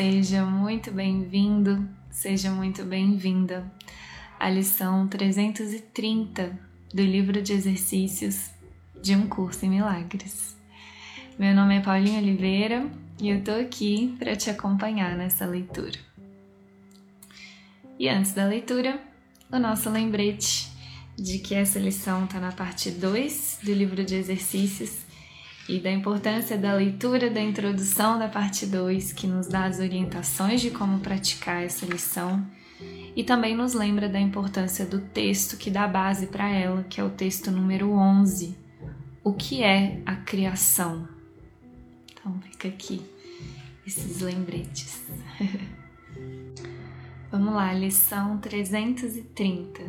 Seja muito bem-vindo, seja muito bem-vinda à lição 330 do livro de exercícios de um curso em milagres. Meu nome é Paulinha Oliveira e eu tô aqui para te acompanhar nessa leitura. E antes da leitura, o nosso lembrete de que essa lição está na parte 2 do livro de exercícios e da importância da leitura da introdução da parte 2, que nos dá as orientações de como praticar essa lição, e também nos lembra da importância do texto que dá base para ela, que é o texto número 11. O que é a criação? Então fica aqui esses lembretes. Vamos lá, lição 330.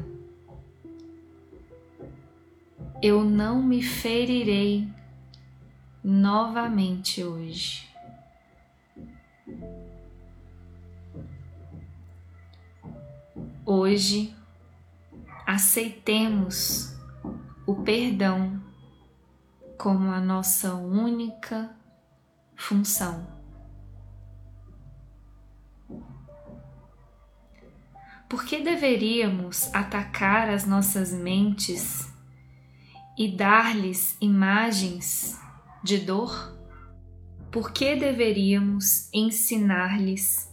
Eu não me ferirei novamente hoje. Hoje, aceitemos o perdão como a nossa única função. Por que deveríamos atacar as nossas mentes e dar-lhes imagens de dor? Por que deveríamos ensinar-lhes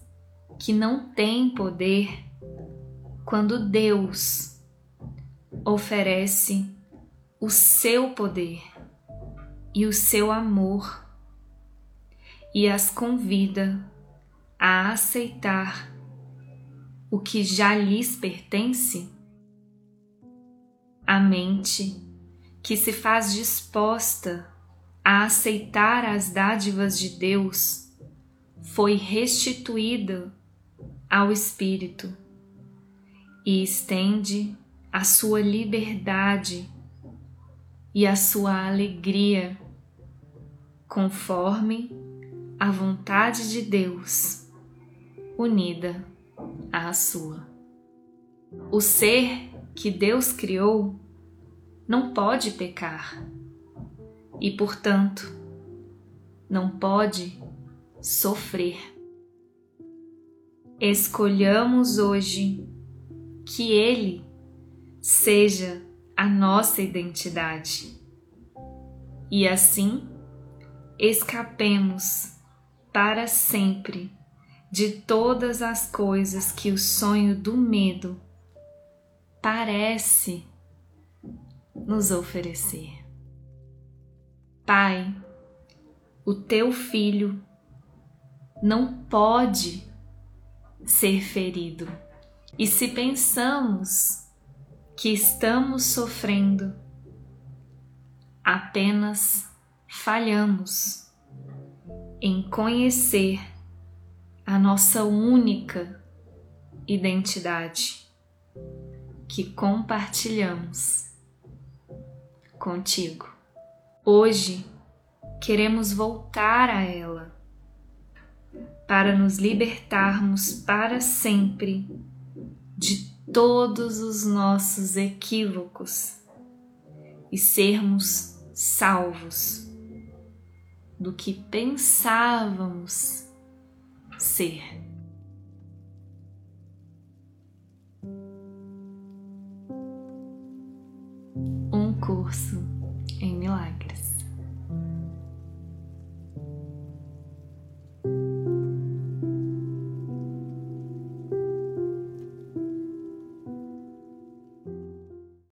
que não têm poder quando Deus oferece o seu poder e o seu amor e as convida a aceitar o que já lhes pertence? A mente que se faz disposta a aceitar as dádivas de Deus, foi restituída ao Espírito e estende a sua liberdade e a sua alegria conforme a vontade de Deus, unida à sua. O ser que Deus criou não pode pecar e, portanto, não pode sofrer. Escolhamos hoje que Ele seja a nossa identidade e assim escapemos para sempre de todas as coisas que o sonho do medo parece nos oferecer. Pai, o teu filho não pode ser ferido. E se pensamos que estamos sofrendo, apenas falhamos em conhecer a nossa única identidade que compartilhamos contigo. Hoje queremos voltar a ela para nos libertarmos para sempre de todos os nossos equívocos e sermos salvos do que pensávamos ser. Um curso em milagres.